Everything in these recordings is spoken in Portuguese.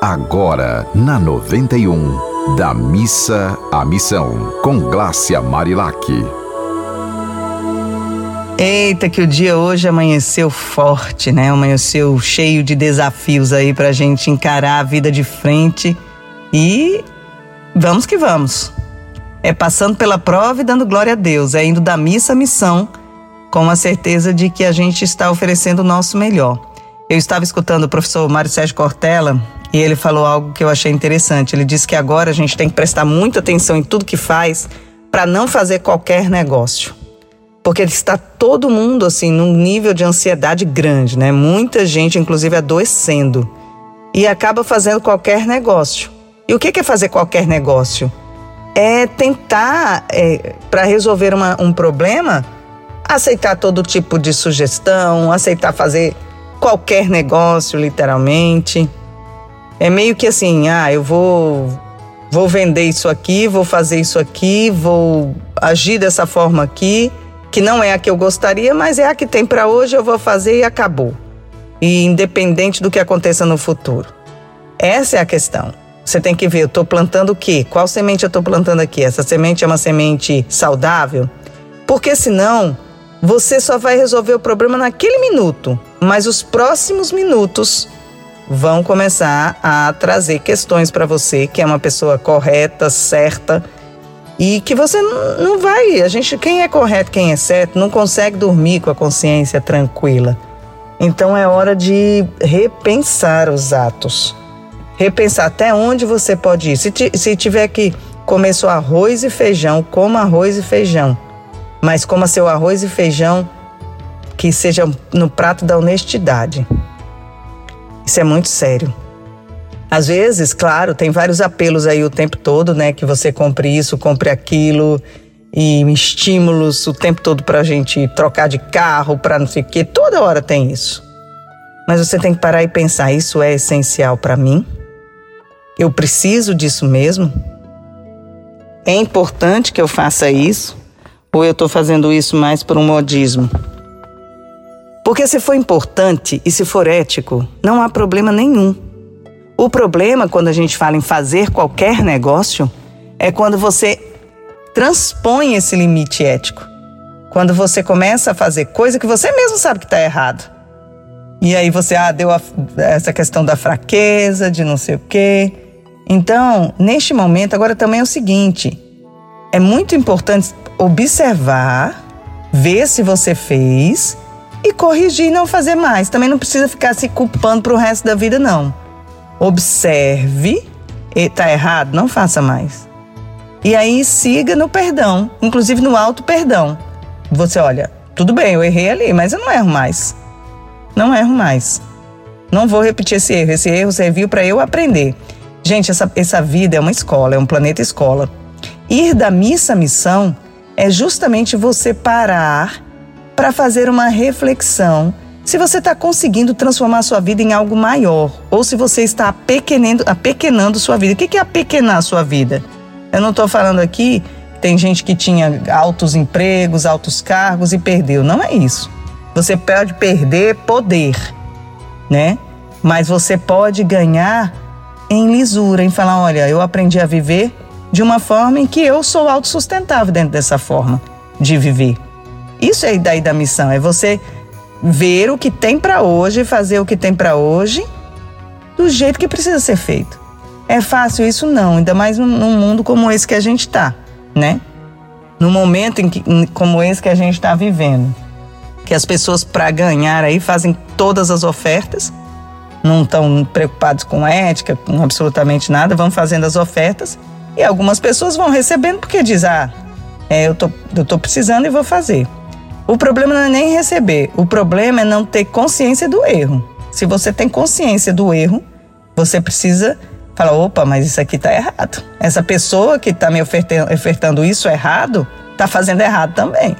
Agora, na 91, da missa à missão, com Glácia Marilac. Eita, que o dia hoje amanheceu forte, né? Amanheceu cheio de desafios aí pra gente encarar a vida de frente e vamos que vamos. É passando pela prova e dando glória a Deus, é indo da missa à missão, com a certeza de que a gente está oferecendo o nosso melhor. Eu estava escutando o professor Mário Sérgio Cortella e ele falou algo que eu achei interessante. Ele disse que agora a gente tem que prestar muita atenção em tudo que faz para não fazer qualquer negócio. Porque está todo mundo assim num nível de ansiedade grande, né? Muita gente inclusive adoecendo e acaba fazendo qualquer negócio. E o que é fazer qualquer negócio? É tentar, é, para resolver uma, um problema, aceitar todo tipo de sugestão, aceitar fazer qualquer negócio, literalmente. É meio que assim, ah, eu vou vou vender isso aqui, vou fazer isso aqui, vou agir dessa forma aqui, que não é a que eu gostaria, mas é a que tem para hoje, eu vou fazer e acabou. E independente do que aconteça no futuro. Essa é a questão. Você tem que ver, eu estou plantando o quê? Qual semente eu estou plantando aqui? Essa semente é uma semente saudável? Porque senão você só vai resolver o problema naquele minuto, mas os próximos minutos vão começar a trazer questões para você, que é uma pessoa correta, certa, e que você não vai. A gente, quem é correto, quem é certo, não consegue dormir com a consciência tranquila. Então é hora de repensar os atos. Repensar até onde você pode ir. Se, se tiver que comer seu arroz e feijão, coma arroz e feijão. Mas coma seu arroz e feijão que seja no prato da honestidade. Isso é muito sério. Às vezes, claro, tem vários apelos aí o tempo todo, né? Que você compre isso, compre aquilo, e estímulos o tempo todo para a gente trocar de carro, para não sei o quê. Toda hora tem isso. Mas você tem que parar e pensar: isso é essencial para mim? Eu preciso disso mesmo? É importante que eu faça isso? Ou eu estou fazendo isso mais por um modismo? Porque se for importante e se for ético, não há problema nenhum. O problema quando a gente fala em fazer qualquer negócio é quando você transpõe esse limite ético. Quando você começa a fazer coisa que você mesmo sabe que está errado. E aí você ah, deu a, essa questão da fraqueza, de não sei o quê. Então, neste momento, agora também é o seguinte: é muito importante observar, ver se você fez e corrigir e não fazer mais. Também não precisa ficar se culpando para o resto da vida, não. Observe, está errado, não faça mais. E aí siga no perdão, inclusive no alto perdão. Você olha, tudo bem, eu errei ali, mas eu não erro mais. Não erro mais. Não vou repetir esse erro. Esse erro serviu para eu aprender. Gente, essa, essa vida é uma escola, é um planeta escola. Ir da missa à missão é justamente você parar para fazer uma reflexão se você está conseguindo transformar sua vida em algo maior ou se você está apequenando, apequenando sua vida. O que é apequenar sua vida? Eu não estou falando aqui, tem gente que tinha altos empregos, altos cargos e perdeu. Não é isso. Você pode perder poder, né? Mas você pode ganhar em lisura, em falar: olha, eu aprendi a viver de uma forma em que eu sou autossustentável dentro dessa forma de viver. Isso é daí da missão, é você ver o que tem para hoje, fazer o que tem para hoje do jeito que precisa ser feito. É fácil isso não, ainda mais num, num mundo como esse que a gente está, né? No momento em que, como esse que a gente está vivendo, que as pessoas para ganhar aí fazem todas as ofertas, não estão preocupados com ética, com absolutamente nada, vão fazendo as ofertas e algumas pessoas vão recebendo porque diz ah, é, eu tô, eu tô precisando e vou fazer. O problema não é nem receber, o problema é não ter consciência do erro. Se você tem consciência do erro, você precisa falar: opa, mas isso aqui está errado. Essa pessoa que está me ofertando, isso errado, está fazendo errado também.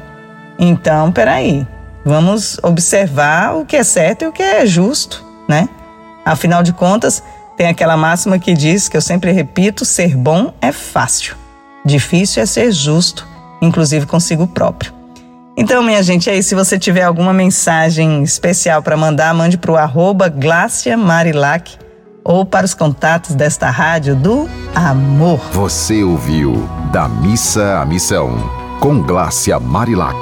Então, peraí, vamos observar o que é certo e o que é justo, né? Afinal de contas, tem aquela máxima que diz, que eu sempre repito: ser bom é fácil, difícil é ser justo, inclusive consigo próprio. Então, minha gente, é isso. Se você tiver alguma mensagem especial para mandar, mande para o arroba Glácia Marilac ou para os contatos desta rádio do amor. Você ouviu Da Missa à Missão, com Glácia Marilac.